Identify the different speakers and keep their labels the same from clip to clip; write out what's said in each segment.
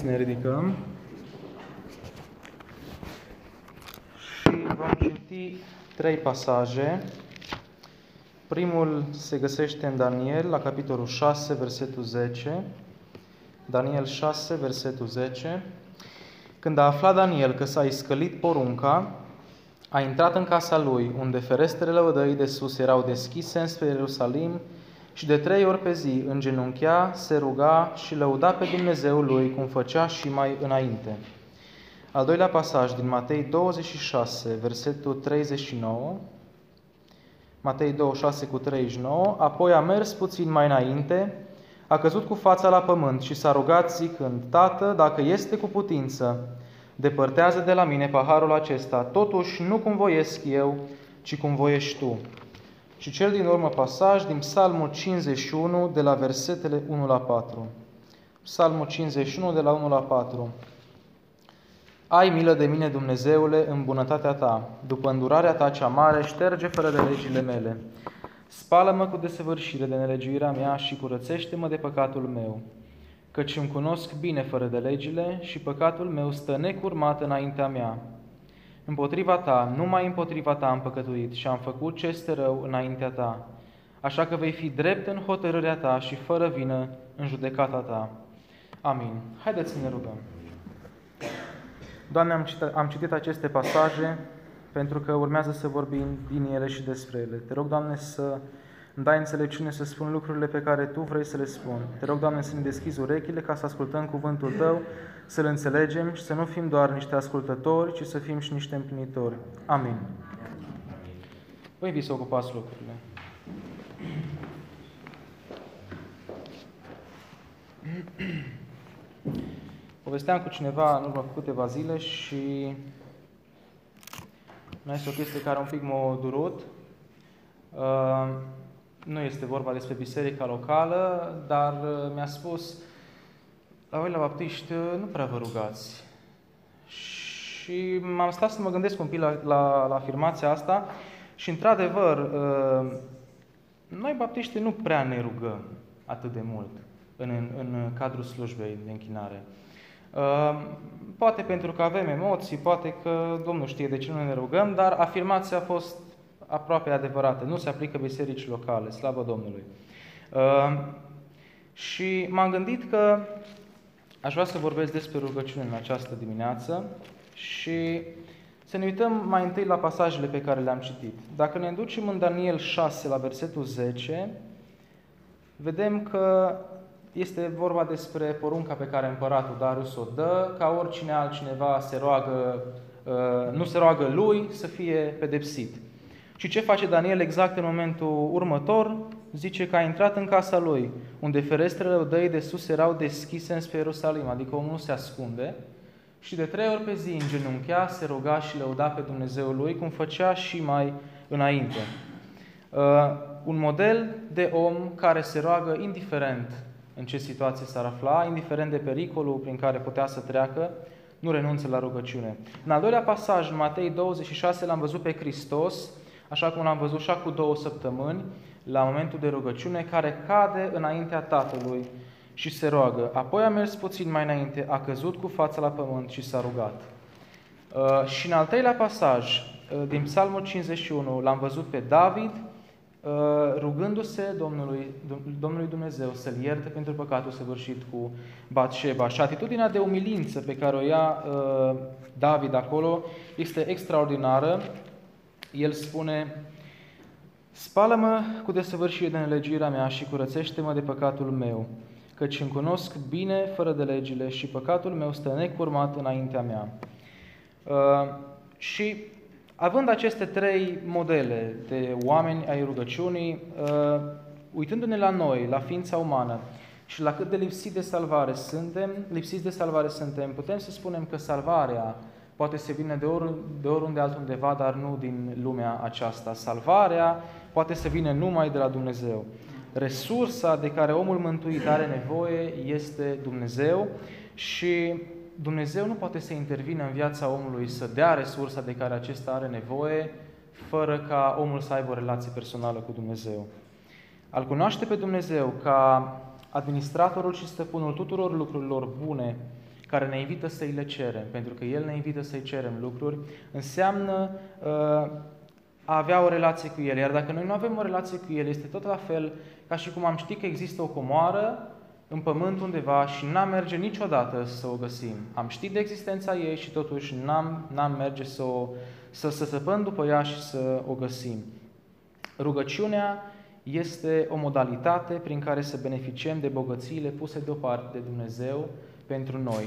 Speaker 1: Să ne ridicăm și vom citi trei pasaje. Primul se găsește în Daniel, la capitolul 6, versetul 10. Daniel 6, versetul 10. Când a aflat Daniel că s-a iscălit porunca, a intrat în casa lui, unde ferestrele lăvădăii de sus erau deschise înspre Ierusalim, și de trei ori pe zi îngenunchea, se ruga și lăuda pe Dumnezeul lui, cum făcea și mai înainte. Al doilea pasaj din Matei 26, versetul 39, Matei 26 cu 39, apoi a mers puțin mai înainte, a căzut cu fața la pământ și s-a rugat zicând, Tată, dacă este cu putință, depărtează de la mine paharul acesta, totuși nu cum voiesc eu, ci cum voiești Tu. Și cel din urmă pasaj din Psalmul 51 de la versetele 1 la 4. Psalmul 51 de la 1 la 4. Ai milă de mine, Dumnezeule, în bunătatea ta. După îndurarea ta cea mare, șterge fără de legile mele. Spală-mă cu desăvârșire de nelegiuirea mea și curățește-mă de păcatul meu. Căci îmi cunosc bine fără de legile și păcatul meu stă necurmat înaintea mea. Împotriva ta, numai împotriva ta am păcătuit și am făcut ce este rău înaintea ta. Așa că vei fi drept în hotărârea ta și fără vină în judecata ta. Amin. Haideți să ne rugăm. Doamne, am citit, am citit aceste pasaje pentru că urmează să vorbim din ele și despre ele. Te rog, Doamne, să îmi dai înțelepciune să spun lucrurile pe care Tu vrei să le spun. Te rog, Doamne, să ne deschizi urechile ca să ascultăm cuvântul Tău, să-L înțelegem și să nu fim doar niște ascultători, ci să fim și niște împlinitori. Amin. Vă invit să ocupați lucrurile. Povesteam cu cineva în urmă cu câteva zile și nu este o chestie care un pic m-a durut. Uh, nu este vorba despre biserica locală, dar uh, mi-a spus, la voi la baptiști uh, nu prea vă rugați. Și m-am stat să mă gândesc un pic la, la, la afirmația asta și, într-adevăr, noi baptiști nu prea ne rugăm atât de mult în, în, în cadrul slujbei de închinare. Poate pentru că avem emoții, poate că Domnul știe de ce nu ne rugăm, dar afirmația a fost aproape adevărată. Nu se aplică biserici locale, slavă Domnului. Și m-am gândit că aș vrea să vorbesc despre rugăciune în această dimineață și să ne uităm mai întâi la pasajele pe care le-am citit. Dacă ne ducem în Daniel 6, la versetul 10, vedem că este vorba despre porunca pe care împăratul Darius o dă, ca oricine altcineva se roagă, uh, nu se roagă lui, să fie pedepsit. Și ce face Daniel exact în momentul următor? Zice că a intrat în casa lui, unde ferestrele odăii de sus erau deschise înspre Ierusalim, adică omul nu se ascunde, și de trei ori pe zi în genunchea, se ruga și lăuda pe Dumnezeul lui, cum făcea și mai înainte. Uh, un model de om care se roagă indiferent în ce situație s-ar afla, indiferent de pericolul prin care putea să treacă, nu renunță la rugăciune. În al doilea pasaj, în Matei 26, l-am văzut pe Hristos, așa cum l-am văzut și cu două săptămâni, la momentul de rugăciune, care cade înaintea Tatălui și se roagă. Apoi a mers puțin mai înainte, a căzut cu fața la pământ și s-a rugat. Uh, și în al treilea pasaj, uh, din Psalmul 51, l-am văzut pe David, Uh, rugându-se Domnului, Domnului Dumnezeu să-l ierte pentru păcatul săvârșit cu Batșeba. Și atitudinea de umilință pe care o ia uh, David acolo este extraordinară. El spune, Spală-mă cu desăvârșire de nelegiuirea mea și curățește-mă de păcatul meu, căci îmi cunosc bine fără de legile și păcatul meu stă necurmat înaintea mea. Uh, și Având aceste trei modele de oameni ai rugăciunii, uh, uitându-ne la noi, la ființa umană și la cât de lipsiți de salvare suntem, lipsiți de salvare suntem, putem să spunem că salvarea poate să vină de, ori, de oriunde altundeva, dar nu din lumea aceasta. Salvarea poate să vină numai de la Dumnezeu. Resursa de care omul mântuit are nevoie este Dumnezeu și Dumnezeu nu poate să intervină în viața omului, să dea resursa de care acesta are nevoie, fără ca omul să aibă o relație personală cu Dumnezeu. Al cunoaște pe Dumnezeu ca administratorul și stăpânul tuturor lucrurilor bune care ne invită să-i le cerem, pentru că El ne invită să-i cerem lucruri, înseamnă uh, a avea o relație cu El. Iar dacă noi nu avem o relație cu El, este tot la fel ca și cum am ști că există o comoară în pământ undeva și n-am merge niciodată să o găsim. Am ști de existența ei și totuși n-am, n-am merge să, o, să, să săpăm după ea și să o găsim. Rugăciunea este o modalitate prin care să beneficiem de bogățiile puse deoparte de Dumnezeu pentru noi.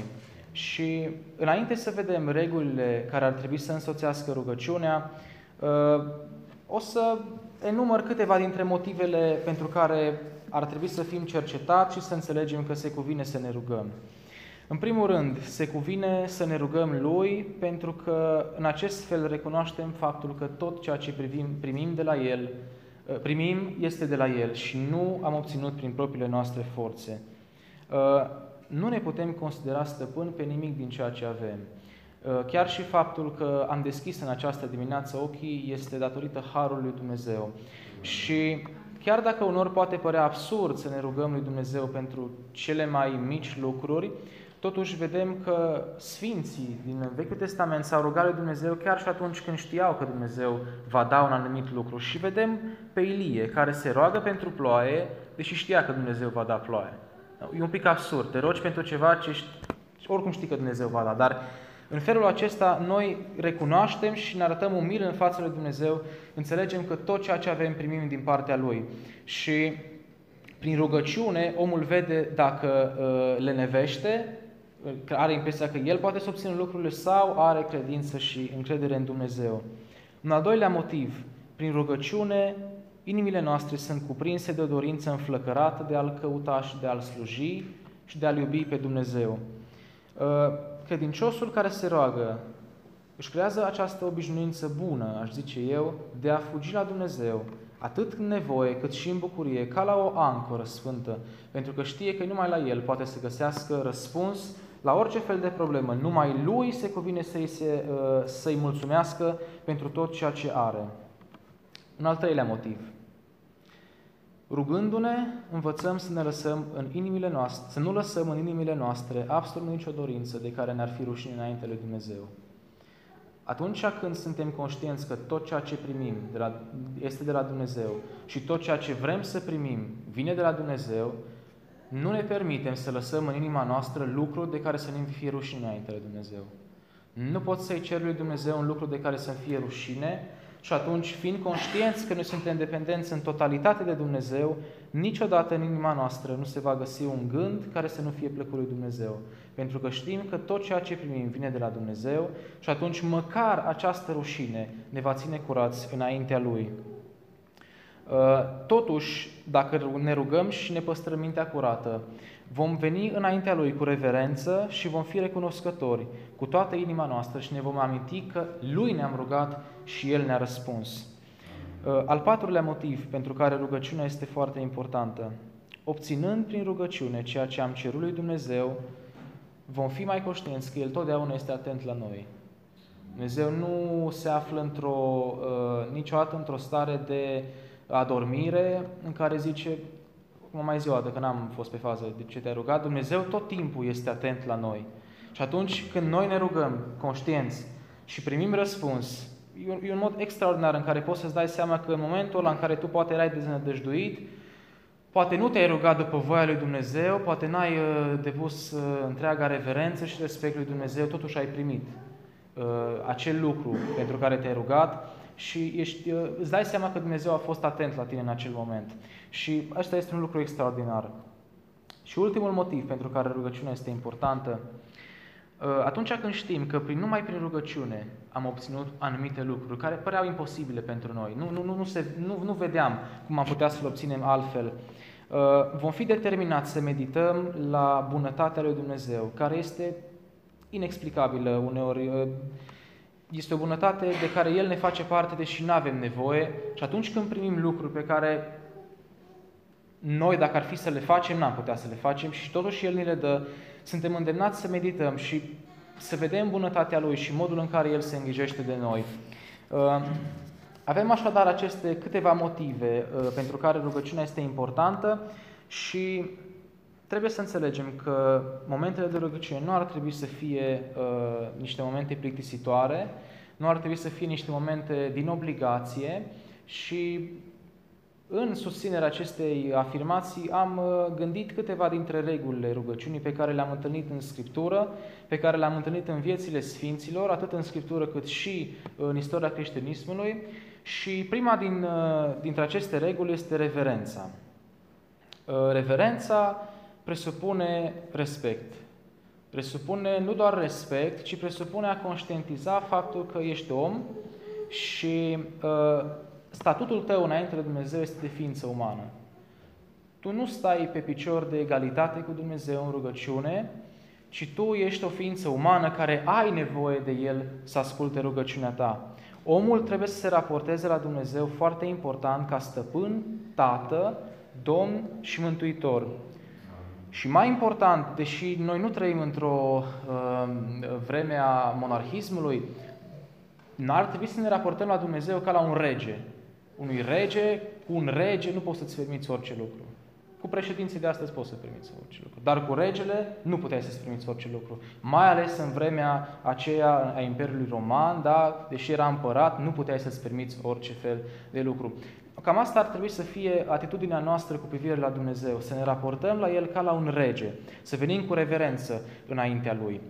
Speaker 1: Și înainte să vedem regulile care ar trebui să însoțească rugăciunea, uh, o să enumăr câteva dintre motivele pentru care ar trebui să fim cercetați și să înțelegem că se cuvine să ne rugăm. În primul rând, se cuvine să ne rugăm Lui pentru că în acest fel recunoaștem faptul că tot ceea ce privim, primim de la El, uh, primim este de la El și nu am obținut prin propriile noastre forțe. Uh, nu ne putem considera stăpâni pe nimic din ceea ce avem. Uh, chiar și faptul că am deschis în această dimineață ochii este datorită Harului lui Dumnezeu. Și chiar dacă unor poate părea absurd să ne rugăm lui Dumnezeu pentru cele mai mici lucruri, totuși vedem că Sfinții din Vechiul Testament s-au rugat lui Dumnezeu chiar și atunci când știau că Dumnezeu va da un anumit lucru. Și vedem pe Ilie, care se roagă pentru ploaie, deși știa că Dumnezeu va da ploaie. E un pic absurd. Te rogi pentru ceva ce știi, oricum știi că Dumnezeu va da, dar în felul acesta noi recunoaștem și ne arătăm umil în fața lui Dumnezeu, înțelegem că tot ceea ce avem primim din partea Lui. Și prin rugăciune omul vede dacă uh, le nevește, are impresia că el poate să obțină lucrurile sau are credință și încredere în Dumnezeu. Un al doilea motiv, prin rugăciune Inimile noastre sunt cuprinse de o dorință înflăcărată de a-L căuta și de a-L sluji și de a-L iubi pe Dumnezeu. Uh, credinciosul care se roagă își creează această obișnuință bună, aș zice eu, de a fugi la Dumnezeu, atât în nevoie cât și în bucurie, ca la o ancoră sfântă, pentru că știe că numai la El poate să găsească răspuns la orice fel de problemă. Numai Lui se cuvine să-i, se, uh, să-i mulțumească pentru tot ceea ce are. Un al treilea motiv. Rugându-ne, învățăm să ne lăsăm în inimile noastre, să nu lăsăm în inimile noastre absolut nicio dorință de care ne-ar fi rușine înainte lui Dumnezeu. Atunci când suntem conștienți că tot ceea ce primim de la, este de la Dumnezeu și tot ceea ce vrem să primim vine de la Dumnezeu, nu ne permitem să lăsăm în inima noastră lucruri de care să ne fie rușine înainte lui Dumnezeu. Nu poți să-i ceri lui Dumnezeu un lucru de care să fie rușine și atunci, fiind conștienți că noi suntem dependenți în totalitate de Dumnezeu, niciodată în inima noastră nu se va găsi un gând care să nu fie plăcut lui Dumnezeu. Pentru că știm că tot ceea ce primim vine de la Dumnezeu și atunci măcar această rușine ne va ține curați înaintea Lui. Uh, totuși, dacă ne rugăm și ne păstrăm mintea curată, vom veni înaintea Lui cu reverență și vom fi recunoscători cu toată inima noastră și ne vom aminti că Lui ne-am rugat și El ne-a răspuns. Uh, al patrulea motiv pentru care rugăciunea este foarte importantă. Obținând prin rugăciune ceea ce am cerut lui Dumnezeu, vom fi mai conștienți că El totdeauna este atent la noi. Dumnezeu nu se află într-o, uh, niciodată într-o stare de adormire în care zice, cum mai ziua de când am fost pe fază de ce te-ai rugat, Dumnezeu tot timpul este atent la noi. Și atunci când noi ne rugăm conștienți și primim răspuns, e un, e un mod extraordinar în care poți să-ți dai seama că în momentul ăla în care tu poate erai deznădăjduit, poate nu te-ai rugat după voia lui Dumnezeu, poate n-ai uh, depus uh, întreaga reverență și respect lui Dumnezeu, totuși ai primit uh, acel lucru pentru care te-ai rugat și ești, uh, îți dai seama că Dumnezeu a fost atent la tine în acel moment. Și asta este un lucru extraordinar. Și ultimul motiv pentru care rugăciunea este importantă, uh, atunci când știm că prin, numai prin rugăciune am obținut anumite lucruri care păreau imposibile pentru noi, nu, nu, nu, nu, se, nu, nu vedeam cum am putea să le obținem altfel, uh, vom fi determinați să medităm la bunătatea lui Dumnezeu, care este inexplicabilă uneori este o bunătate de care El ne face parte, deși nu avem nevoie și atunci când primim lucruri pe care noi, dacă ar fi să le facem, n-am putea să le facem și totuși El ni le dă, suntem îndemnați să medităm și să vedem bunătatea Lui și modul în care El se îngrijește de noi. Uh, avem așadar aceste câteva motive uh, pentru care rugăciunea este importantă și trebuie să înțelegem că momentele de rugăciune nu ar trebui să fie uh, niște momente plictisitoare, nu ar trebui să fie niște momente din obligație și în susținerea acestei afirmații am uh, gândit câteva dintre regulile rugăciunii pe care le-am întâlnit în Scriptură, pe care le-am întâlnit în viețile Sfinților, atât în Scriptură cât și în istoria creștinismului. Și prima din, uh, dintre aceste reguli este reverența. Uh, reverența presupune respect. Presupune nu doar respect, ci presupune a conștientiza faptul că ești om și uh, statutul tău înainte de Dumnezeu este de ființă umană. Tu nu stai pe picior de egalitate cu Dumnezeu în rugăciune, ci tu ești o ființă umană care ai nevoie de El să asculte rugăciunea ta. Omul trebuie să se raporteze la Dumnezeu foarte important ca stăpân, tată, domn și mântuitor. Și mai important, deși noi nu trăim într-o uh, vreme a monarhismului, n-ar trebui să ne raportăm la Dumnezeu ca la un rege. Unui rege, cu un rege nu poți să-ți permiți orice lucru. Cu președinții de astăzi poți să permiți orice lucru. Dar cu regele nu puteai să-ți permiți orice lucru. Mai ales în vremea aceea a Imperiului Roman, da, deși era împărat, nu puteai să-ți permiți orice fel de lucru. Cam asta ar trebui să fie atitudinea noastră cu privire la Dumnezeu, să ne raportăm la El ca la un rege, să venim cu reverență înaintea Lui.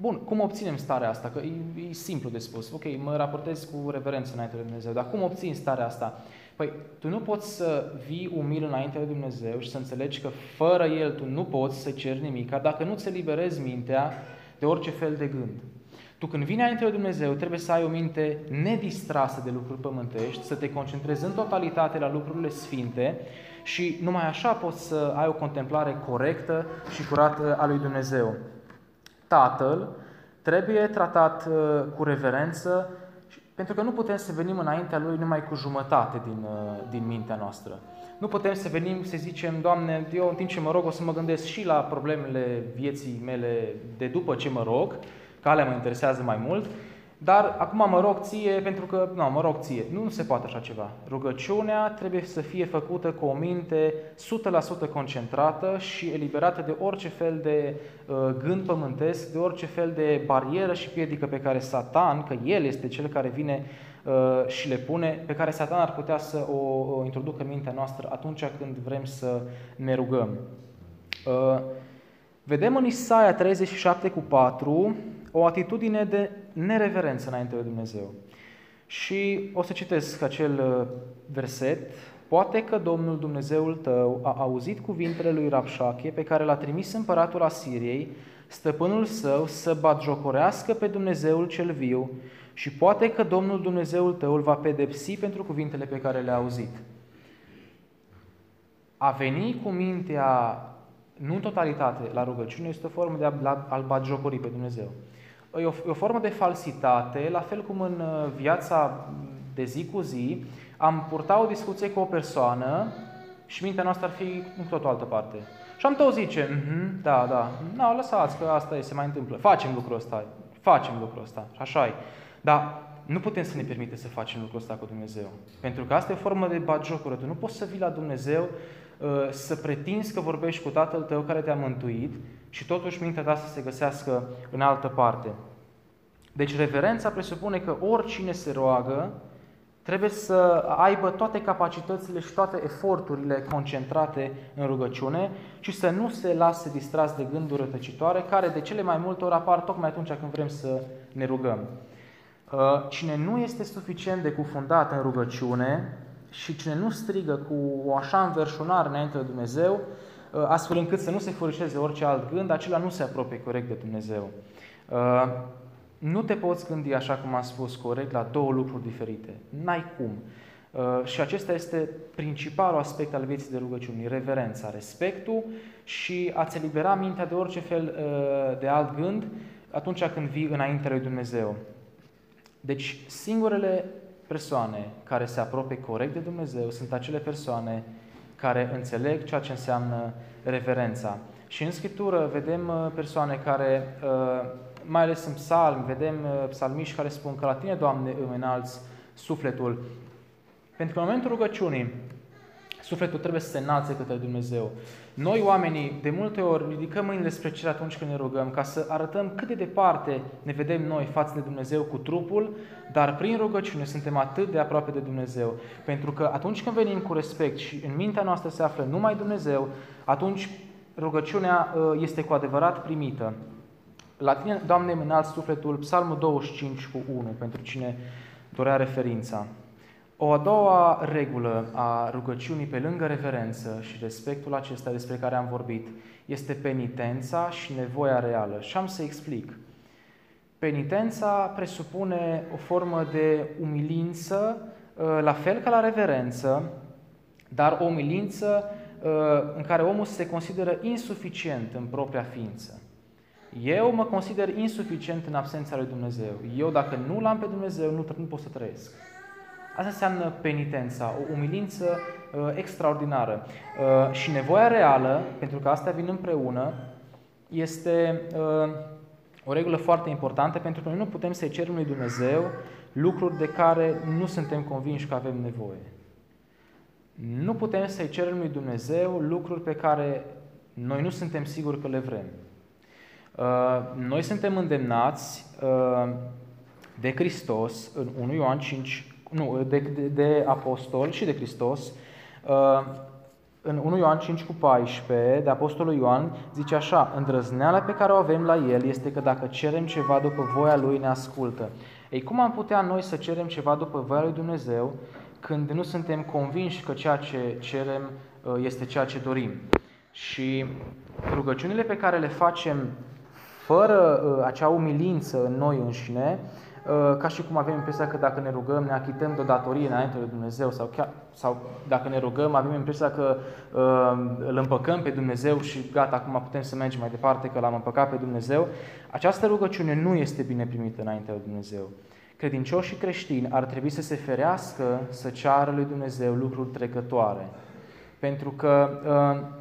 Speaker 1: Uh, bun, cum obținem starea asta? Că e, e simplu de spus. Ok, mă raportez cu reverență înainte de Dumnezeu, dar cum obțin starea asta? Păi, tu nu poți să vii umil înainte de Dumnezeu și să înțelegi că fără El tu nu poți să ceri nimic, dacă nu ți liberezi mintea de orice fel de gând. Tu când vii înainte de Dumnezeu, trebuie să ai o minte nedistrasă de lucruri pământești, să te concentrezi în totalitate la lucrurile sfinte și numai așa poți să ai o contemplare corectă și curată a lui Dumnezeu. Tatăl trebuie tratat uh, cu reverență pentru că nu putem să venim înaintea Lui numai cu jumătate din, uh, din mintea noastră. Nu putem să venim să zicem, Doamne, eu în timp ce mă rog o să mă gândesc și la problemele vieții mele de după ce mă rog, că alea mă interesează mai mult, dar acum mă rog ție pentru că, nu, mă rog ție. Nu, nu se poate așa ceva. Rugăciunea trebuie să fie făcută cu o minte 100% concentrată și eliberată de orice fel de uh, gând pământesc, de orice fel de barieră și piedică pe care Satan, că el este cel care vine uh, și le pune, pe care Satan ar putea să o, o introducă în mintea noastră atunci când vrem să ne rugăm. Uh, vedem în Isaia 37 cu 4 o atitudine de nereverență înainte de Dumnezeu. Și o să citesc acel uh, verset. Poate că Domnul Dumnezeul tău a auzit cuvintele lui Rapșache pe care l-a trimis împăratul Asiriei, stăpânul său, să batjocorească pe Dumnezeul cel viu și poate că Domnul Dumnezeul tău îl va pedepsi pentru cuvintele pe care le-a auzit. A veni cu mintea, nu în totalitate, la rugăciune, este o formă de a-L batjocori pe Dumnezeu. E o, e o formă de falsitate, la fel cum în uh, viața de zi cu zi am purta o discuție cu o persoană și mintea noastră ar fi în tot o altă parte. Și am tot zice, mm-hmm, da, da, nu, lăsați că asta e, se mai întâmplă. Facem lucrul ăsta, facem lucrul ăsta, așa e. Dar nu putem să ne permite să facem lucrul ăsta cu Dumnezeu. Pentru că asta e o formă de bagiocură. Tu nu poți să vii la Dumnezeu uh, să pretinzi că vorbești cu Tatăl tău care te-a mântuit și totuși mintea ta să se găsească în altă parte. Deci reverența presupune că oricine se roagă trebuie să aibă toate capacitățile și toate eforturile concentrate în rugăciune și să nu se lase distras de gânduri rătăcitoare care de cele mai multe ori apar tocmai atunci când vrem să ne rugăm. Uh, cine nu este suficient de cufundat în rugăciune și cine nu strigă cu o așa înverșunare înainte de Dumnezeu, Uh, astfel încât să nu se furișeze orice alt gând, acela nu se apropie corect de Dumnezeu. Uh, nu te poți gândi, așa cum am spus corect, la două lucruri diferite. N-ai cum. Uh, și acesta este principalul aspect al vieții de rugăciune, reverența, respectul și a-ți elibera mintea de orice fel de alt gând atunci când vii înaintea lui Dumnezeu. Deci, singurele persoane care se apropie corect de Dumnezeu sunt acele persoane care înțeleg ceea ce înseamnă reverența. Și în Scriptură vedem uh, persoane care, uh, mai ales în psalm, vedem uh, psalmiști care spun că la Tine, Doamne, îmi înalți sufletul. Pentru că în momentul rugăciunii, Sufletul trebuie să se înalțe către Dumnezeu. Noi, oamenii, de multe ori ridicăm mâinile spre cer atunci când ne rugăm, ca să arătăm cât de departe ne vedem noi față de Dumnezeu cu trupul, dar prin rugăciune suntem atât de aproape de Dumnezeu. Pentru că atunci când venim cu respect și în mintea noastră se află numai Dumnezeu, atunci rugăciunea uh, este cu adevărat primită. La tine, Doamne, îmi înalt sufletul, Psalmul 25 cu 1, pentru cine dorea referința. O a doua regulă a rugăciunii, pe lângă reverență și respectul acesta despre care am vorbit, este penitența și nevoia reală. Și am să explic. Penitența presupune o formă de umilință, ă, la fel ca la reverență, dar o umilință ă, în care omul se consideră insuficient în propria ființă. Eu mă consider insuficient în absența lui Dumnezeu. Eu, dacă nu l-am pe Dumnezeu, nu, nu pot să trăiesc. Asta înseamnă penitența, o umilință uh, extraordinară. Uh, și nevoia reală, pentru că astea vin împreună, este uh, o regulă foarte importantă, pentru că noi nu putem să-i cerem lui Dumnezeu lucruri de care nu suntem convinși că avem nevoie. Nu putem să-i cerem lui Dumnezeu lucruri pe care noi nu suntem siguri că le vrem. Uh, noi suntem îndemnați uh, de Hristos în 1 Ioan 5, nu, de, de, de apostol și de Hristos, uh, în 1 Ioan 5 cu 14, de apostolul Ioan, zice așa, îndrăzneala pe care o avem la el este că dacă cerem ceva după voia lui, ne ascultă. Ei, cum am putea noi să cerem ceva după voia lui Dumnezeu când nu suntem convinși că ceea ce cerem este ceea ce dorim? Și rugăciunile pe care le facem fără uh, acea umilință în noi înșine, uh, ca și cum avem impresia că dacă ne rugăm ne achităm de o datorie înainte de Dumnezeu sau, chiar, sau dacă ne rugăm avem impresia că uh, îl împăcăm pe Dumnezeu și gata, acum putem să mergem mai departe că l-am împăcat pe Dumnezeu, această rugăciune nu este bine primită înainte de Dumnezeu. Credincioșii creștini ar trebui să se ferească să ceară lui Dumnezeu lucruri trecătoare. Pentru că uh,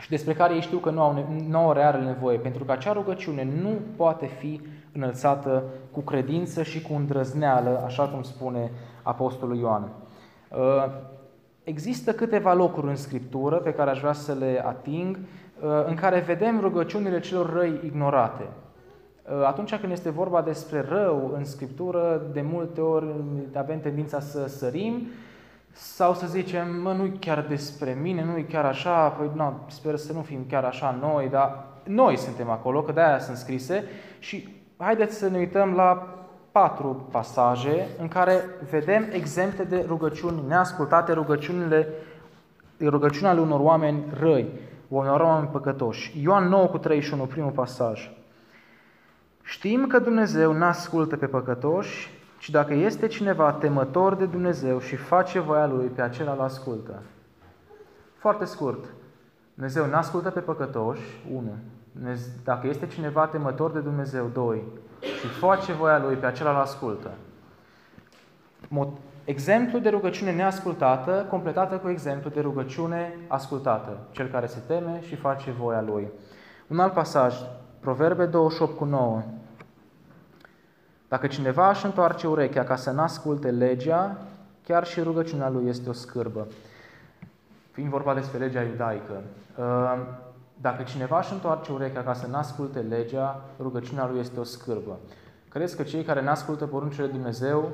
Speaker 1: și despre care ei știu că nu au, nu au reale nevoie, pentru că acea rugăciune nu poate fi înălțată cu credință și cu îndrăzneală, așa cum spune Apostolul Ioan. Uh, există câteva locuri în Scriptură pe care aș vrea să le ating, uh, în care vedem rugăciunile celor răi ignorate. Uh, atunci când este vorba despre rău în Scriptură, de multe ori avem tendința să sărim sau să zicem, mă, nu chiar despre mine, nu e chiar așa, păi nu, sper să nu fim chiar așa noi, dar noi suntem acolo, că de-aia sunt scrise și haideți să ne uităm la patru pasaje în care vedem exemple de rugăciuni neascultate, rugăciunile, rugăciunea ale unor oameni răi, unor oameni păcătoși. Ioan 9 cu 31, primul pasaj. Știm că Dumnezeu n-ascultă pe păcătoși, și dacă este cineva temător de Dumnezeu și face voia Lui, pe acela îl ascultă. Foarte scurt. Dumnezeu nu ascultă pe păcătoși, unu. Dacă este cineva temător de Dumnezeu, doi. Și face voia Lui, pe acela îl ascultă. Exemplu de rugăciune neascultată, completată cu exemplu de rugăciune ascultată. Cel care se teme și face voia Lui. Un alt pasaj, Proverbe 28 cu 9. Dacă cineva își întoarce urechea ca să n-asculte legea, chiar și rugăciunea lui este o scârbă. Fiind vorba despre legea iudaică, uh, dacă cineva își întoarce urechea ca să n-asculte legea, rugăciunea lui este o scârbă. Crezi că cei care n-ascultă poruncile Dumnezeu,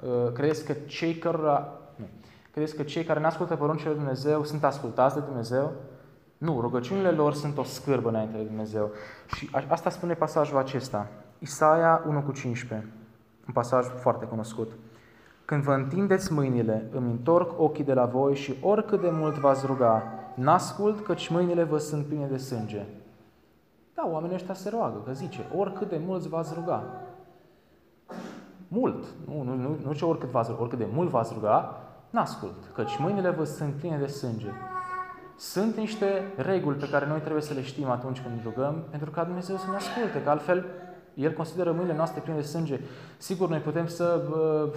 Speaker 1: uh, crezi că cei cărora, nu, crezi că cei care n-ascultă poruncile Dumnezeu sunt ascultați de Dumnezeu? Nu, rugăciunile lor sunt o scârbă înainte de Dumnezeu. Și asta spune pasajul acesta. Isaia 1 cu 15, un pasaj foarte cunoscut. Când vă întindeți mâinile, îmi întorc ochii de la voi și oricât de mult v-ați ruga, n-ascult căci mâinile vă sunt pline de sânge. Da, oamenii ăștia se roagă, că zice, oricât de mult v-ați ruga. Mult, nu, nu, nu, nu ce oricât, v-ați, oricât de mult v-ați ruga, n-ascult, căci mâinile vă sunt pline de sânge. Sunt niște reguli pe care noi trebuie să le știm atunci când rugăm, pentru ca Dumnezeu să ne asculte, că altfel el consideră mâinile noastre pline de sânge. Sigur, noi putem să uh,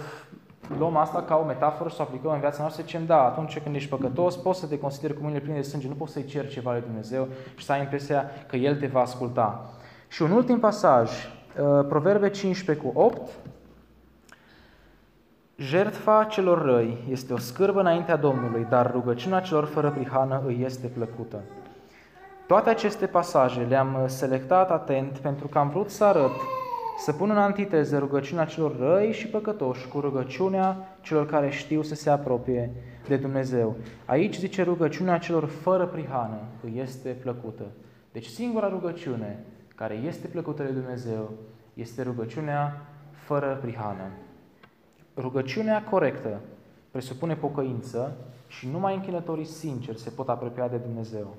Speaker 1: luăm asta ca o metaforă și să o aplicăm în viața noastră, zicem, da, atunci când ești păcătos, poți să te consideri cu mâinile pline de sânge, nu poți să-i ceri ceva lui Dumnezeu și să ai impresia că El te va asculta. Și un ultim pasaj, uh, Proverbe 15 cu 8, Jertfa celor răi este o scârbă înaintea Domnului, dar rugăciunea celor fără prihană îi este plăcută. Toate aceste pasaje le-am selectat atent pentru că am vrut să arăt, să pun în antiteză rugăciunea celor răi și păcătoși cu rugăciunea celor care știu să se apropie de Dumnezeu. Aici zice rugăciunea celor fără prihană îi este plăcută. Deci singura rugăciune care este plăcută de Dumnezeu este rugăciunea fără prihană. Rugăciunea corectă presupune pocăință și numai închinătorii sinceri se pot apropia de Dumnezeu.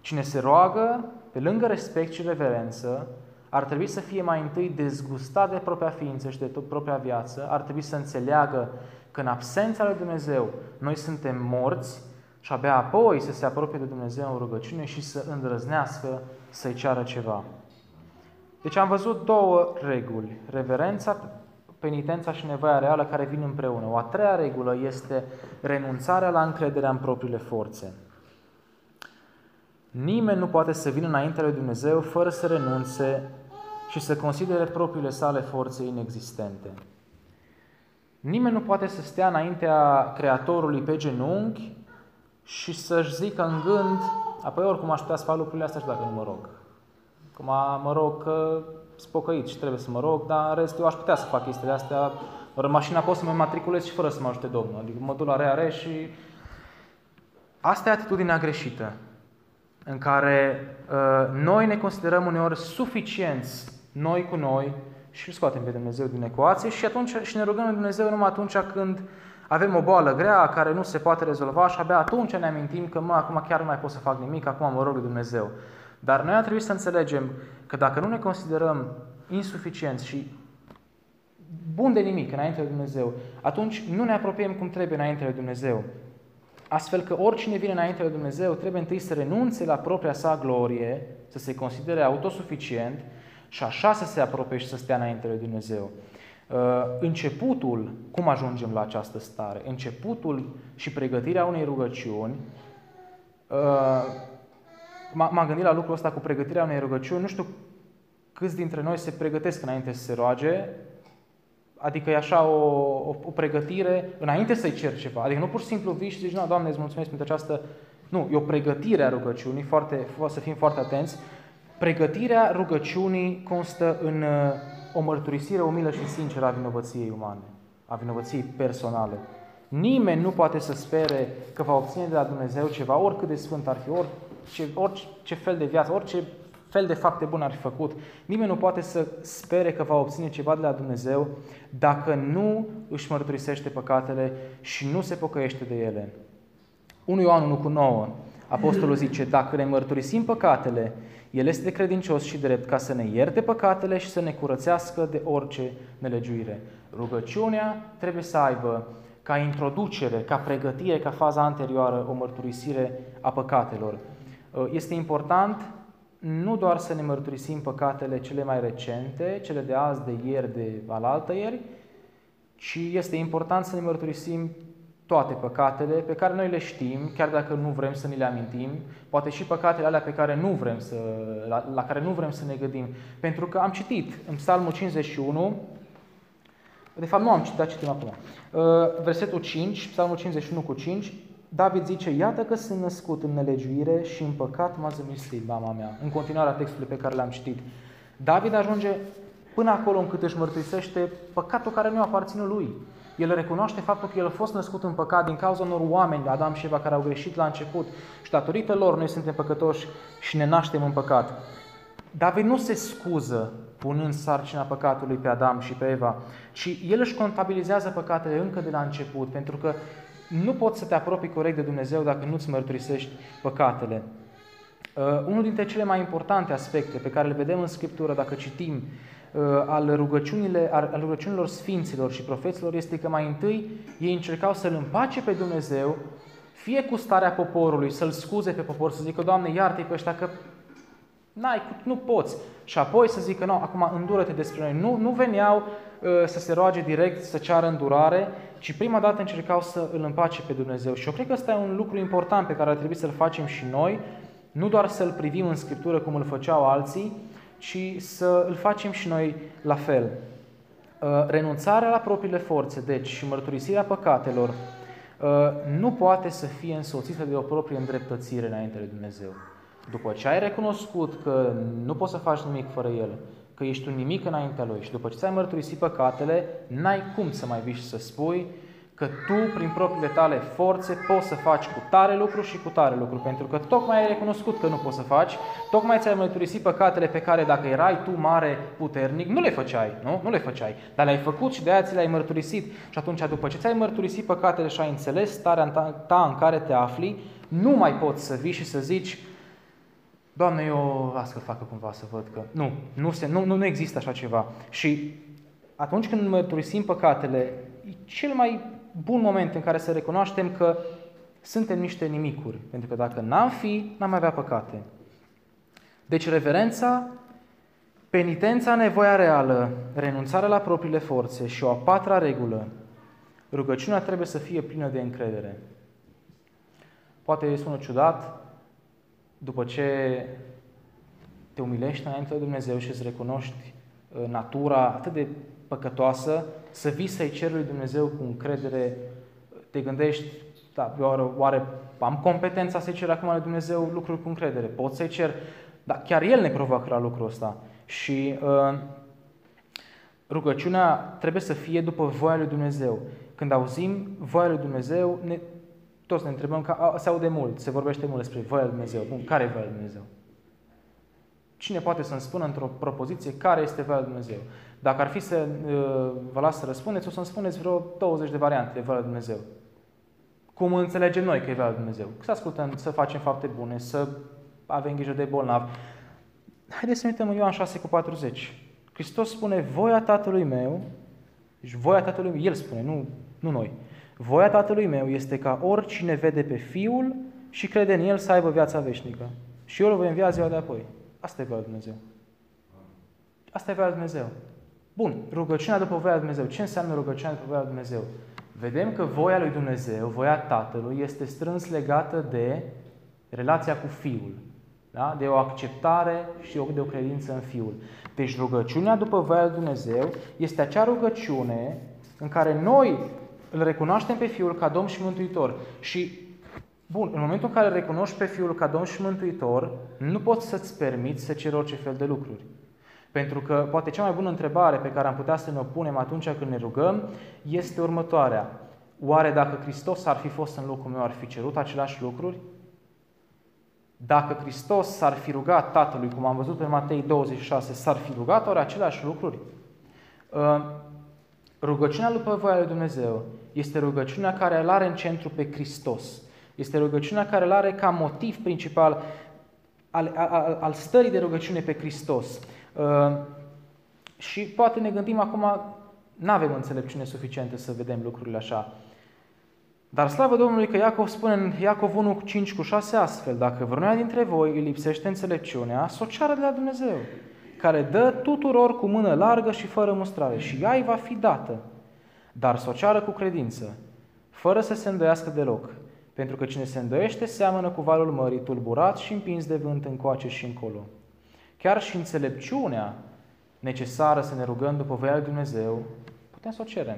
Speaker 1: Cine se roagă, pe lângă respect și reverență, ar trebui să fie mai întâi dezgustat de propria ființă și de tot propria viață, ar trebui să înțeleagă că în absența lui Dumnezeu noi suntem morți și abia apoi să se apropie de Dumnezeu în rugăciune și să îndrăznească să-i ceară ceva. Deci am văzut două reguli, reverența penitența și nevoia reală care vin împreună. O a treia regulă este renunțarea la încrederea în propriile forțe. Nimeni nu poate să vină înaintea lui Dumnezeu fără să renunțe și să considere propriile sale forțe inexistente. Nimeni nu poate să stea înaintea Creatorului pe genunchi și să-și zică în gând, apoi oricum aș putea să fac lucrurile astea și dacă nu mă rog. Cum mă rog că spocăit și trebuie să mă rog, dar în rest eu aș putea să fac chestiile astea. Ori mașina pot să mă matriculez și fără să mă ajute Domnul. Adică mă duc la reare și... Asta e atitudinea greșită, în care uh, noi ne considerăm uneori suficienți, noi cu noi, și îl scoatem pe Dumnezeu din ecuație și atunci și ne rugăm lui Dumnezeu numai atunci când avem o boală grea care nu se poate rezolva și abia atunci ne amintim că mă, acum chiar nu mai pot să fac nimic, acum mă rog lui Dumnezeu. Dar noi ar trebui să înțelegem că dacă nu ne considerăm insuficienți și bun de nimic înainte de Dumnezeu, atunci nu ne apropiem cum trebuie înainte de Dumnezeu. Astfel că oricine vine înainte de Dumnezeu trebuie întâi să renunțe la propria sa glorie, să se considere autosuficient și așa să se apropie și să stea înainte de Dumnezeu. Uh, începutul, cum ajungem la această stare? Începutul și pregătirea unei rugăciuni uh, m-am gândit la lucrul ăsta cu pregătirea unei rugăciuni. Nu știu câți dintre noi se pregătesc înainte să se roage, adică e așa o, o, o pregătire înainte să-i cer ceva. Adică nu pur și simplu vii și zici, nu, Doamne, îți mulțumesc pentru această... Nu, e o pregătire a rugăciunii, foarte, să fim foarte atenți. Pregătirea rugăciunii constă în uh, o mărturisire umilă și sinceră a vinovăției umane, a vinovăției personale. Nimeni nu poate să spere că va obține de la Dumnezeu ceva, oricât de sfânt ar fi, ori ce, orice fel de viață, orice fel de fapte bune ar fi făcut, nimeni nu poate să spere că va obține ceva de la Dumnezeu dacă nu își mărturisește păcatele și nu se pocăiește de ele. 1 Ioan 1 cu 9, Apostolul zice, dacă ne mărturisim păcatele, El este credincios și drept ca să ne ierte păcatele și să ne curățească de orice nelegiuire. Rugăciunea trebuie să aibă ca introducere, ca pregătire, ca faza anterioară, o mărturisire a păcatelor. Uh, este important nu doar să ne mărturisim păcatele cele mai recente, cele de azi, de ieri, de alaltă ieri, ci este important să ne mărturisim toate păcatele pe care noi le știm, chiar dacă nu vrem să ni le amintim, poate și păcatele alea pe care nu vrem să, la, la care nu vrem să ne gândim. Pentru că am citit în Psalmul 51, de fapt nu am citit, dar citim acum, uh, versetul 5, Psalmul 51 cu 5, David zice, iată că sunt născut în nelegiuire și în păcat m-a zămislit mama mea. În continuarea textului pe care l-am citit. David ajunge până acolo încât își mărturisește păcatul care nu aparține lui. El recunoaște faptul că el a fost născut în păcat din cauza unor oameni, Adam și Eva, care au greșit la început și datorită lor noi suntem păcătoși și ne naștem în păcat. David nu se scuză punând sarcina păcatului pe Adam și pe Eva, ci el își contabilizează păcatele încă de la început, pentru că nu poți să te apropii corect de Dumnezeu dacă nu-ți mărturisești păcatele. Uh, unul dintre cele mai importante aspecte pe care le vedem în Scriptură, dacă citim, uh, al, rugăciunile, al rugăciunilor sfinților și profeților este că mai întâi ei încercau să-L împace pe Dumnezeu, fie cu starea poporului, să-L scuze pe popor, să zică, Doamne, iartă-i pe ăștia că n-ai, nu poți. Și apoi să zică, nu, acum îndură-te despre noi. Nu, nu veneau uh, să se roage direct, să ceară îndurare, ci prima dată încercau să îl împace pe Dumnezeu. Și eu cred că ăsta e un lucru important pe care ar trebui să-l facem și noi, nu doar să-l privim în Scriptură cum îl făceau alții, ci să îl facem și noi la fel. Uh, renunțarea la propriile forțe, deci și mărturisirea păcatelor, uh, nu poate să fie însoțită de o proprie îndreptățire înainte de Dumnezeu. După ce ai recunoscut că nu poți să faci nimic fără El, că ești un nimic înaintea Lui și după ce ți-ai mărturisit păcatele, n-ai cum să mai vii și să spui că tu, prin propriile tale forțe, poți să faci cu tare lucru și cu tare lucru, pentru că tocmai ai recunoscut că nu poți să faci, tocmai ți-ai mărturisit păcatele pe care dacă erai tu mare puternic, nu le făceai, nu? Nu le făceai, dar le-ai făcut și de aia ți le-ai mărturisit. Și atunci, după ce ți-ai mărturisit păcatele și ai înțeles starea ta în care te afli, nu mai poți să vii și să zici, Doamne, eu las că facă cumva să văd că... Nu, nu, se, nu, nu, nu există așa ceva. Și atunci când mărturisim păcatele, e cel mai bun moment în care să recunoaștem că suntem niște nimicuri. Pentru că dacă n-am fi, n-am avea păcate. Deci reverența, penitența, nevoia reală, renunțarea la propriile forțe și o a patra regulă, rugăciunea trebuie să fie plină de încredere. Poate sună ciudat, după ce te umilești înainte de Dumnezeu și îți recunoști uh, natura atât de păcătoasă, să vii să-i ceri lui Dumnezeu cu încredere, te gândești, da, oare, oare am competența să-i cer acum lui Dumnezeu lucruri cu încredere? Pot să-i cer? Dar chiar El ne provoacă la lucrul ăsta. Și uh, rugăciunea trebuie să fie după voia lui Dumnezeu. Când auzim voia lui Dumnezeu, ne, toți ne întrebăm, că se aude mult, se vorbește mult despre voia lui Dumnezeu. Bun, care e voia lui Dumnezeu? Cine poate să-mi spună într-o propoziție care este voia lui Dumnezeu? Dacă ar fi să uh, vă las să răspundeți, o să-mi spuneți vreo 20 de variante de voia lui Dumnezeu. Cum înțelegem noi că e voia lui Dumnezeu? Să ascultăm, să facem fapte bune, să avem grijă de bolnavi. Haideți să ne uităm în Ioan 6 cu 40. Hristos spune, voia Tatălui meu, deci voia Tatălui meu, El spune, nu, nu noi. Voia Tatălui meu este ca oricine vede pe Fiul și crede în El să aibă viața veșnică. Și eu îl voi învia ziua de apoi. Asta e voia lui Dumnezeu. Asta e voia lui Dumnezeu. Bun, rugăciunea după voia lui Dumnezeu. Ce înseamnă rugăciunea după voia lui Dumnezeu? Vedem că voia lui Dumnezeu, voia Tatălui, este strâns legată de relația cu Fiul. Da? De o acceptare și de o credință în Fiul. Deci rugăciunea după voia lui Dumnezeu este acea rugăciune în care noi îl recunoaștem pe Fiul ca Domn și Mântuitor. Și, bun, în momentul în care îl recunoști pe Fiul ca Domn și Mântuitor, nu poți să-ți permiți să ceri orice fel de lucruri. Pentru că poate cea mai bună întrebare pe care am putea să ne o punem atunci când ne rugăm este următoarea. Oare dacă Hristos ar fi fost în locul meu, ar fi cerut aceleași lucruri? Dacă Hristos s-ar fi rugat Tatălui, cum am văzut în Matei 26, s-ar fi rugat ori aceleași lucruri? Uh, rugăciunea după voia lui Dumnezeu este rugăciunea care îl are în centru pe Hristos. Este rugăciunea care îl are ca motiv principal al, al, al stării de rugăciune pe Hristos. Uh, și poate ne gândim acum, nu avem înțelepciune suficientă să vedem lucrurile așa. Dar slavă Domnului că Iacov spune în Iacov 1, 5 cu 6 astfel, dacă vreunia dintre voi îi lipsește înțelepciunea, să o ceară de la Dumnezeu, care dă tuturor cu mână largă și fără mustrare și ea îi va fi dată, dar să o ceară cu credință, fără să se îndoiască deloc, pentru că cine se îndoiește seamănă cu valul mării, tulburat și împins de vânt încoace și încolo. Chiar și înțelepciunea necesară să ne rugăm după voia lui Dumnezeu, putem să o cerem.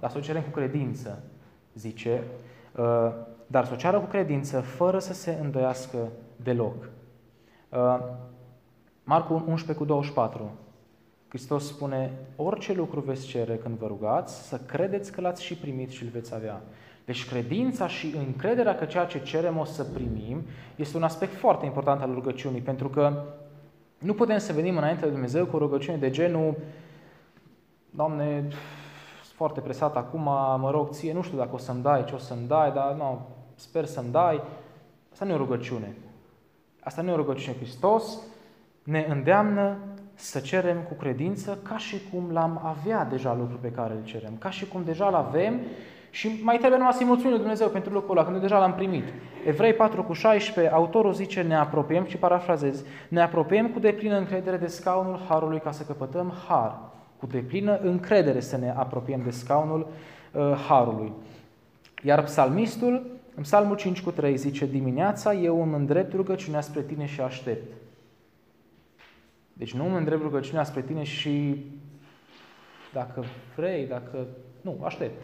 Speaker 1: Dar să o cerem cu credință, zice, uh, dar să o ceară cu credință, fără să se îndoiască deloc. Uh, Marcu 11 cu 24. Hristos spune, orice lucru veți cere când vă rugați, să credeți că l-ați și primit și îl veți avea. Deci credința și încrederea că ceea ce cerem o să primim este un aspect foarte important al rugăciunii, pentru că nu putem să venim înainte de Dumnezeu cu o rugăciune de genul Doamne, sunt foarte presat acum, mă rog ție, nu știu dacă o să-mi dai, ce o să-mi dai, dar nu, sper să-mi dai. Asta nu e o rugăciune. Asta nu e o rugăciune. Hristos ne îndeamnă să cerem cu credință ca și cum l-am avea deja lucrul pe care îl cerem, ca și cum deja l avem și mai trebuie numai să-i mulțumim lui Dumnezeu pentru lucrul ăla, când deja l-am primit. Evrei 4 cu 16, autorul zice, ne apropiem, și parafrazez, ne apropiem cu deplină încredere de scaunul Harului ca să căpătăm Har. Cu deplină încredere să ne apropiem de scaunul uh, Harului. Iar psalmistul, în psalmul 5 cu 3, zice, dimineața eu îmi îndrept rugăciunea spre tine și aștept. Deci nu îmi îndrept rugăciunea spre tine și dacă vrei, dacă... Nu, aștept.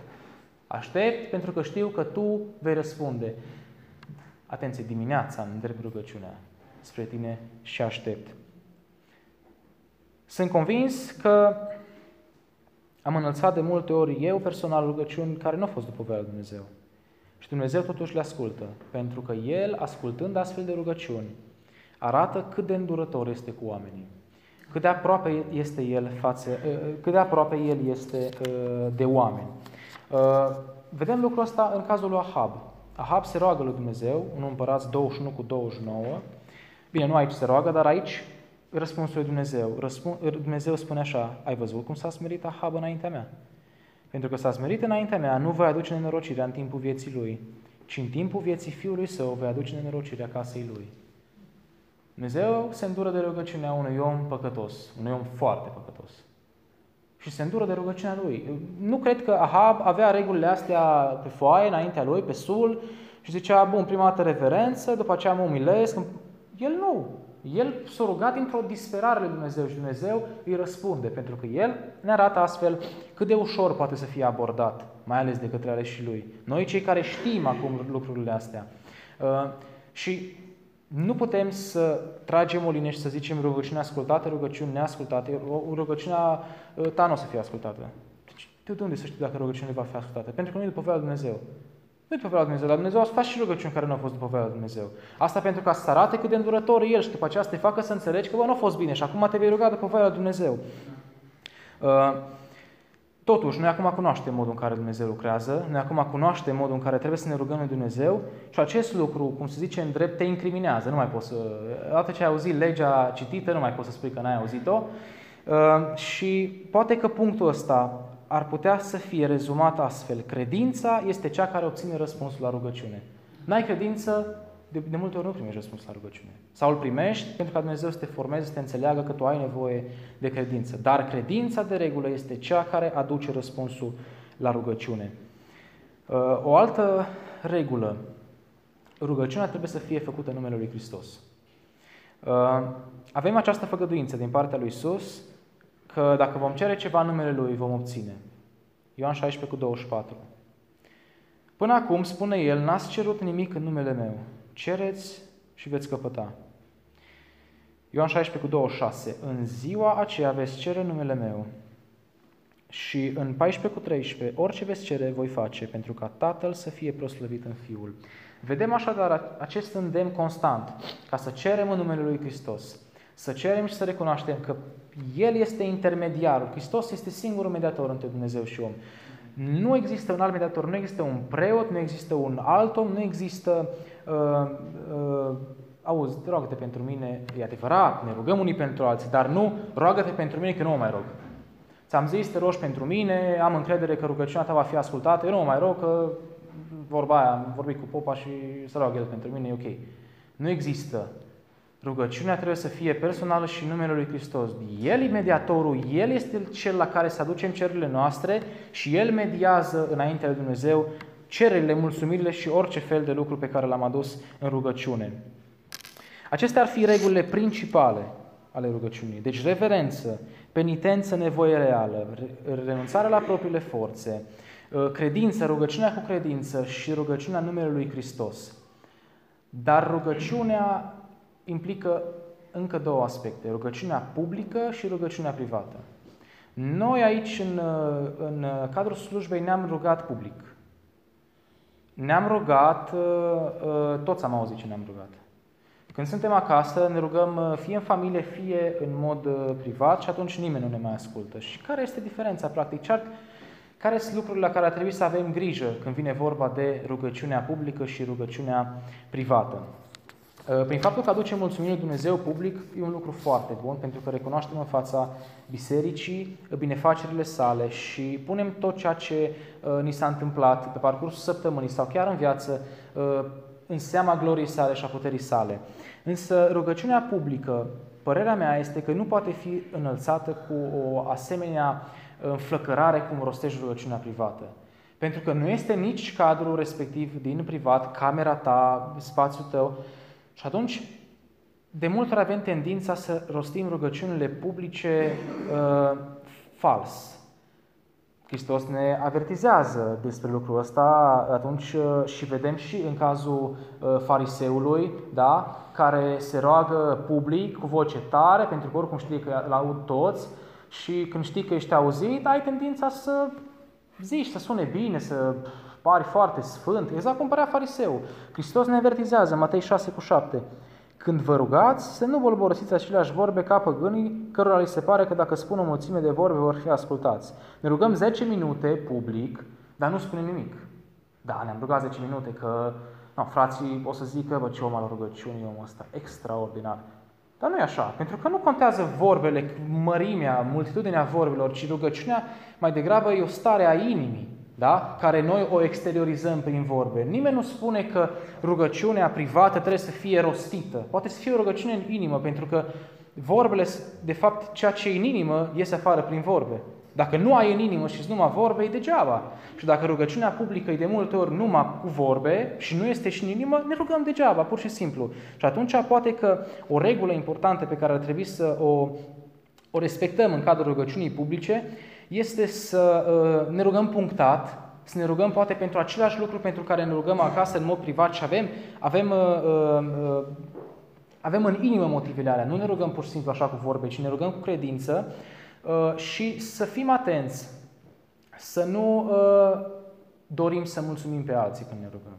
Speaker 1: Aștept pentru că știu că tu vei răspunde. Atenție, dimineața îmi drept rugăciunea spre tine și aștept. Sunt convins că am înălțat de multe ori eu personal rugăciuni care nu au fost după voia lui Dumnezeu. Și Dumnezeu totuși le ascultă, pentru că El, ascultând astfel de rugăciuni, arată cât de îndurător este cu oamenii, cât de aproape este El, față, ă, ă, cât de aproape El este ă, de oameni. Vedem lucrul ăsta în cazul lui Ahab. Ahab se roagă lui Dumnezeu, un împărat 21 cu 29. Bine, nu aici se roagă, dar aici răspunsul lui Dumnezeu. Răspun, Dumnezeu spune așa, ai văzut cum s-a smerit Ahab înaintea mea? Pentru că s-a smerit înaintea mea, nu voi aduce nenorocirea în timpul vieții lui, ci în timpul vieții fiului său voi aduce nenorocirea casei lui. Dumnezeu se îndură de rugăciunea unui om păcătos, unui om foarte păcătos. Și se îndură de rugăciunea lui. Nu cred că Ahab avea regulile astea pe foaie, înaintea lui, pe sul, și zicea, bun, prima dată reverență, după aceea mă umilesc. El nu. El s-a rugat dintr-o disperare lui Dumnezeu și Dumnezeu îi răspunde, pentru că El ne arată astfel cât de ușor poate să fie abordat, mai ales de către aleșii Lui. Noi cei care știm acum lucrurile astea. Uh, și nu putem să tragem o linie și să zicem rugăciune ascultată, rugăciune neascultate, rugăciunea uh, ta nu o să fie ascultată. Deci, de unde să știi dacă rugăciunea va fi ascultată? Pentru că nu e după voia lui Dumnezeu. Nu după voia lui Dumnezeu, dar Dumnezeu a face și rugăciuni care nu au fost după voia lui Dumnezeu. Asta pentru ca să arate cât de îndurător e El și după aceea să te facă să înțelegi că bă, nu a fost bine și acum te vei ruga după voia lui Dumnezeu. Uh, Totuși, noi acum cunoaștem modul în care Dumnezeu lucrează, noi acum cunoaștem modul în care trebuie să ne rugăm lui Dumnezeu și acest lucru, cum se zice în drept, te incriminează. Nu mai poți să... Odată ce ai auzit legea citită, nu mai poți să spui că n-ai auzit-o. Uh, și poate că punctul ăsta ar putea să fie rezumat astfel. Credința este cea care obține răspunsul la rugăciune. N-ai credință, de, de multe ori nu primești răspuns la rugăciune. Sau îl primești pentru că Dumnezeu să te formeze, să te înțeleagă că tu ai nevoie de credință. Dar credința de regulă este cea care aduce răspunsul la rugăciune. Uh, o altă regulă, rugăciunea trebuie să fie făcută în numele Lui Hristos. Uh, avem această făgăduință din partea Lui Isus că dacă vom cere ceva în numele Lui, vom obține. Ioan 16 cu 24. Până acum, spune el, n-ați cerut nimic în numele meu. Cereți și veți căpăta. Ioan 16 cu 26. În ziua aceea veți cere numele meu. Și în 14 cu 13, orice veți cere, voi face, pentru ca Tatăl să fie proslăvit în Fiul. Vedem așadar acest îndemn constant, ca să cerem în numele Lui Hristos, să cerem și să recunoaștem că El este intermediarul, Hristos este singurul mediator între Dumnezeu și om. Nu există un alt mediator, nu există un preot, nu există un alt om, nu există uh, uh, auzi, roagă-te pentru mine, e adevărat, ne rugăm unii pentru alții, dar nu, roagă-te pentru mine că nu mă mai rog. Ți-am zis, te rogi pentru mine, am încredere că rugăciunea ta va fi ascultată, eu nu mă mai rog că vorba aia, am vorbit cu popa și să roagă el pentru mine, e ok. Nu există. Rugăciunea trebuie să fie personală și numele lui Hristos. El e mediatorul, El este cel la care să aducem cerurile noastre și El mediază înaintea lui Dumnezeu cererile, mulțumirile și orice fel de lucru pe care l-am adus în rugăciune. Acestea ar fi regulile principale ale rugăciunii. Deci reverență, penitență, nevoie reală, renunțarea la propriile forțe, ă, credință, rugăciunea cu credință și rugăciunea numele lui Hristos. Dar rugăciunea implică încă două aspecte, rugăciunea publică și rugăciunea privată. Noi aici, în, în cadrul slujbei, ne-am rugat public. Ne-am rugat, uh, uh, toți am auzit ce ne-am rugat. Când suntem acasă, ne rugăm uh, fie în familie, fie în mod privat și atunci nimeni nu ne mai ascultă. Și care este diferența, practic? Care sunt lucrurile la care ar trebui să avem grijă când vine vorba de rugăciunea publică și rugăciunea privată? Prin faptul că aducem mulțumire Dumnezeu public, e un lucru foarte bun, pentru că recunoaștem în fața bisericii binefacerile sale și punem tot ceea ce uh, ni s-a întâmplat pe parcursul săptămânii sau chiar în viață uh, în seama gloriei sale și a puterii sale. Însă rugăciunea publică, părerea mea este că nu poate fi înălțată cu o asemenea înflăcărare cum rostești rugăciunea privată. Pentru că nu este nici cadrul respectiv din privat, camera ta, spațiul tău. Și atunci de multe ori avem tendința să rostim rugăciunile publice uh, fals. Hristos ne avertizează despre lucrul ăsta atunci uh, și vedem și în cazul uh, fariseului, da, care se roagă public cu voce tare, pentru că oricum știi că îl aud toți și când știi că ești auzit, ai tendința să zici, să sune bine, să pari foarte sfânt, exact cum părea fariseu. Hristos ne avertizează, Matei 6 cu 7. Când vă rugați, să nu bolborosiți aceleași vorbe ca păgânii, cărora li se pare că dacă spun o mulțime de vorbe vor fi ascultați. Ne rugăm 10 minute public, dar nu spunem nimic. Da, ne-am rugat 10 minute că no, frații o să zică, bă, ce om al rugăciunii omul ăsta, extraordinar. Dar nu e așa, pentru că nu contează vorbele, mărimea, multitudinea vorbelor, ci rugăciunea mai degrabă e o stare a inimii da? care noi o exteriorizăm prin vorbe. Nimeni nu spune că rugăciunea privată trebuie să fie rostită. Poate să fie o rugăciune în inimă, pentru că vorbele, de fapt, ceea ce e în inimă iese afară prin vorbe. Dacă nu ai în inimă și numai vorbe, e degeaba. Și dacă rugăciunea publică e de multe ori numai cu vorbe și nu este și în inimă, ne rugăm degeaba, pur și simplu. Și atunci poate că o regulă importantă pe care ar trebui să o, o respectăm în cadrul rugăciunii publice este să uh, ne rugăm punctat, să ne rugăm poate pentru același lucru pentru care ne rugăm acasă în mod privat și avem, avem, uh, uh, avem în inimă motivele alea. Nu ne rugăm pur și simplu așa cu vorbe, ci ne rugăm cu credință și să fim atenți, să nu dorim să mulțumim pe alții când ne rugăm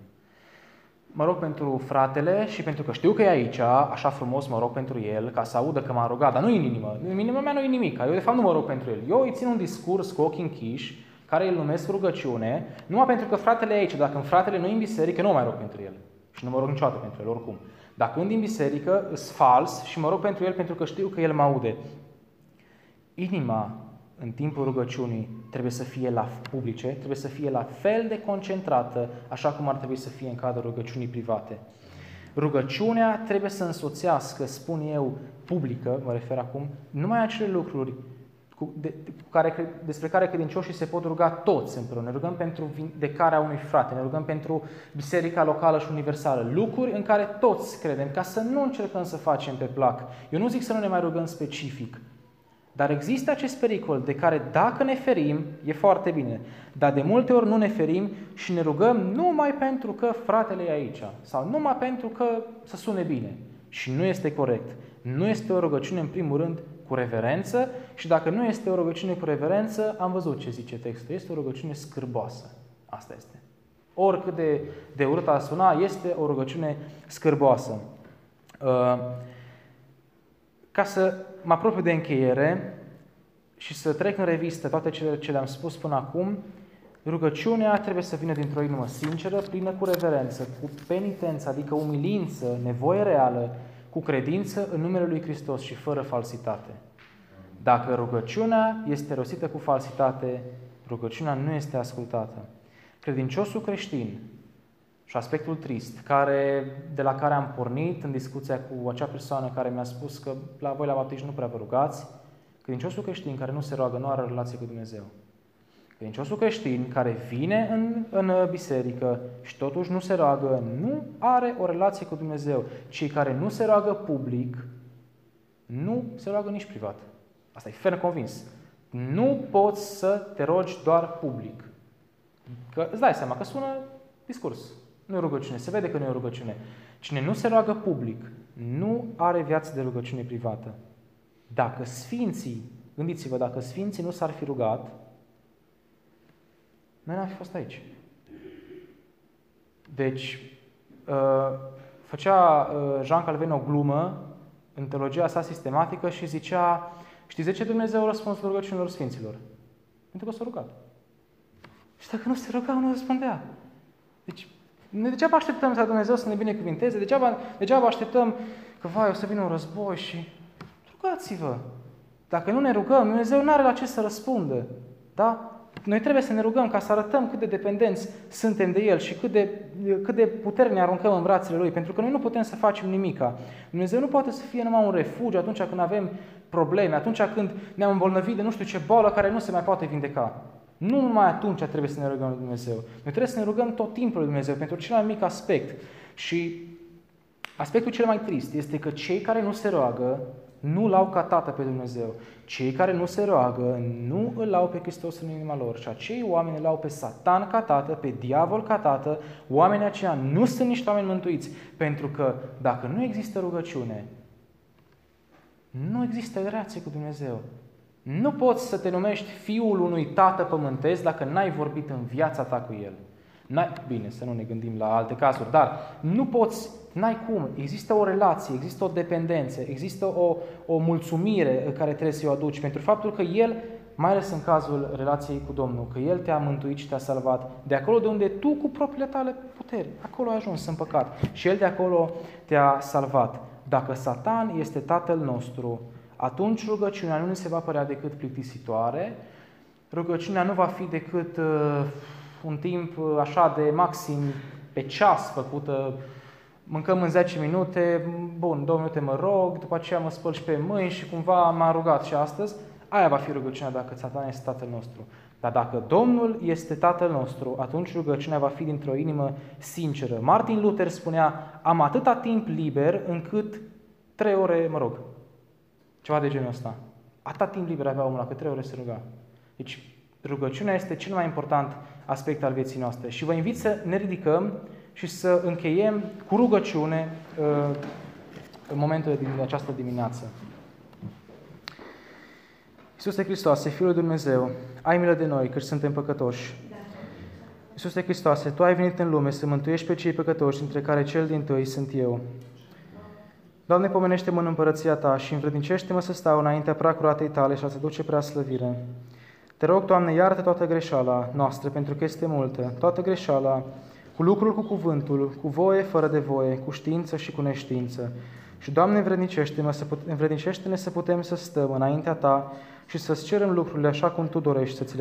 Speaker 1: mă rog pentru fratele și pentru că știu că e aici, așa frumos mă rog pentru el, ca să audă că m-a rugat, dar nu în inimă. În inima mea nu e nimic. Eu de fapt nu mă rog pentru el. Eu îi țin un discurs cu ochii închiși, care îl numesc rugăciune, numai pentru că fratele e aici. Dacă în fratele nu e în biserică, nu mai rog pentru el. Și nu mă rog niciodată pentru el, oricum. Dacă când din biserică, sunt fals și mă rog pentru el pentru că știu că el mă aude. Inima în timpul rugăciunii trebuie să fie la publice, trebuie să fie la fel de concentrată, așa cum ar trebui să fie în cadrul rugăciunii private. Rugăciunea trebuie să însoțească, spun eu, publică, mă refer acum, numai acele lucruri cu, de, cu care, despre care credincioșii se pot ruga toți împreună. Ne rugăm pentru vindecarea unui frate, ne rugăm pentru biserica locală și universală. Lucruri în care toți credem, ca să nu încercăm să facem pe plac. Eu nu zic să nu ne mai rugăm specific, dar există acest pericol de care dacă ne ferim, e foarte bine, dar de multe ori nu ne ferim și ne rugăm numai pentru că fratele e aici sau numai pentru că să sune bine. Și nu este corect. Nu este o rugăciune, în primul rând, cu reverență și dacă nu este o rugăciune cu reverență, am văzut ce zice textul. Este o rugăciune scârboasă. Asta este. Oricât de, de urât a suna, este o rugăciune scârboasă. Uh, ca să mă apropiu de încheiere și să trec în revistă toate cele ce le-am spus până acum, rugăciunea trebuie să vină dintr-o inimă sinceră, plină cu reverență, cu penitență, adică umilință, nevoie reală, cu credință în numele Lui Hristos și fără falsitate. Dacă rugăciunea este rostită cu falsitate, rugăciunea nu este ascultată. Credinciosul creștin și aspectul trist, care, de la care am pornit în discuția cu acea persoană care mi-a spus că la voi la baptiști nu prea vă rugați, credinciosul creștin care nu se roagă nu are relație cu Dumnezeu. Credinciosul creștin care vine în, în biserică și totuși nu se roagă, nu are o relație cu Dumnezeu. Cei care nu se roagă public, nu se roagă nici privat. Asta e ferm convins. Nu poți să te rogi doar public. Că îți dai seama că sună discurs. Nu e rugăciune. Se vede că nu e rugăciune. Cine nu se roagă public, nu are viață de rugăciune privată. Dacă sfinții, gândiți-vă, dacă sfinții nu s-ar fi rugat, noi n-am fi fost aici. Deci, uh, făcea uh, Jean Calvin o glumă în teologia sa sistematică și zicea, știți de ce Dumnezeu a răspuns rugăciunilor sfinților? Pentru că s-a rugat. Și dacă nu se rugau, nu răspundea. Deci, ne degeaba așteptăm să Dumnezeu să ne binecuvinteze, degeaba, degeaba așteptăm că, vai, o să vină un război și rugați-vă. Dacă nu ne rugăm, Dumnezeu nu are la ce să răspundă. Da? Noi trebuie să ne rugăm ca să arătăm cât de dependenți suntem de El și cât de, cât de puternic ne aruncăm în brațele Lui, pentru că noi nu putem să facem nimica. Dumnezeu nu poate să fie numai un refugiu atunci când avem probleme, atunci când ne-am îmbolnăvit de nu știu ce boală care nu se mai poate vindeca. Nu numai atunci trebuie să ne rugăm lui Dumnezeu. Noi trebuie să ne rugăm tot timpul lui Dumnezeu pentru cel mai mic aspect. Și aspectul cel mai trist este că cei care nu se roagă nu-L au ca Tată pe Dumnezeu. Cei care nu se roagă nu îl au pe Hristos în inima lor și acei oameni îl au pe Satan ca Tată, pe diavol ca Tată. Oamenii aceia nu sunt niște oameni mântuiți, pentru că dacă nu există rugăciune, nu există relație cu Dumnezeu. Nu poți să te numești fiul unui tată pământesc dacă n-ai vorbit în viața ta cu el. N-ai, bine, să nu ne gândim la alte cazuri, dar nu poți, n-ai cum. Există o relație, există o dependență, există o, o mulțumire care trebuie să o aduci pentru faptul că El, mai ales în cazul relației cu Domnul, că El te-a mântuit și te-a salvat de acolo de unde tu cu propriile tale puteri, acolo ai ajuns în păcat și El de acolo te-a salvat. Dacă Satan este tatăl nostru, atunci rugăciunea nu ne se va părea decât plictisitoare, rugăciunea nu va fi decât uh, un timp uh, așa de maxim pe ceas făcută, mâncăm în 10 minute, bun, 2 minute mă rog, după aceea mă spăl și pe mâini și cumva m-a rugat și astăzi, aia va fi rugăciunea dacă Satan este Tatăl nostru. Dar dacă Domnul este Tatăl nostru, atunci rugăciunea va fi dintr-o inimă sinceră. Martin Luther spunea, am atâta timp liber încât trei ore mă rog. Ceva de genul ăsta. Atâta timp liber avea omul, că trei ore se ruga. Deci rugăciunea este cel mai important aspect al vieții noastre. Și vă invit să ne ridicăm și să încheiem cu rugăciune uh, în momentul din această dimineață. Iisuse Hristoase, Fiul lui Dumnezeu, ai milă de noi, că suntem păcătoși. Iisuse Hristoase, Tu ai venit în lume să mântuiești pe cei păcătoși, dintre care cel din tăi sunt eu. Doamne, pomenește-mă în împărăția Ta și învrednicește-mă să stau înaintea pracuratei Tale și a-ți aduce prea slăvire. Te rog, Doamne, iartă toată greșeala noastră, pentru că este multă, toată greșeala, cu lucrul, cu cuvântul, cu voie, fără de voie, cu știință și cu neștiință. Și, Doamne, învrednicește-ne să, put- învrednicește-ne să putem să stăm înaintea Ta și să-ți cerem lucrurile așa cum Tu dorești să ți le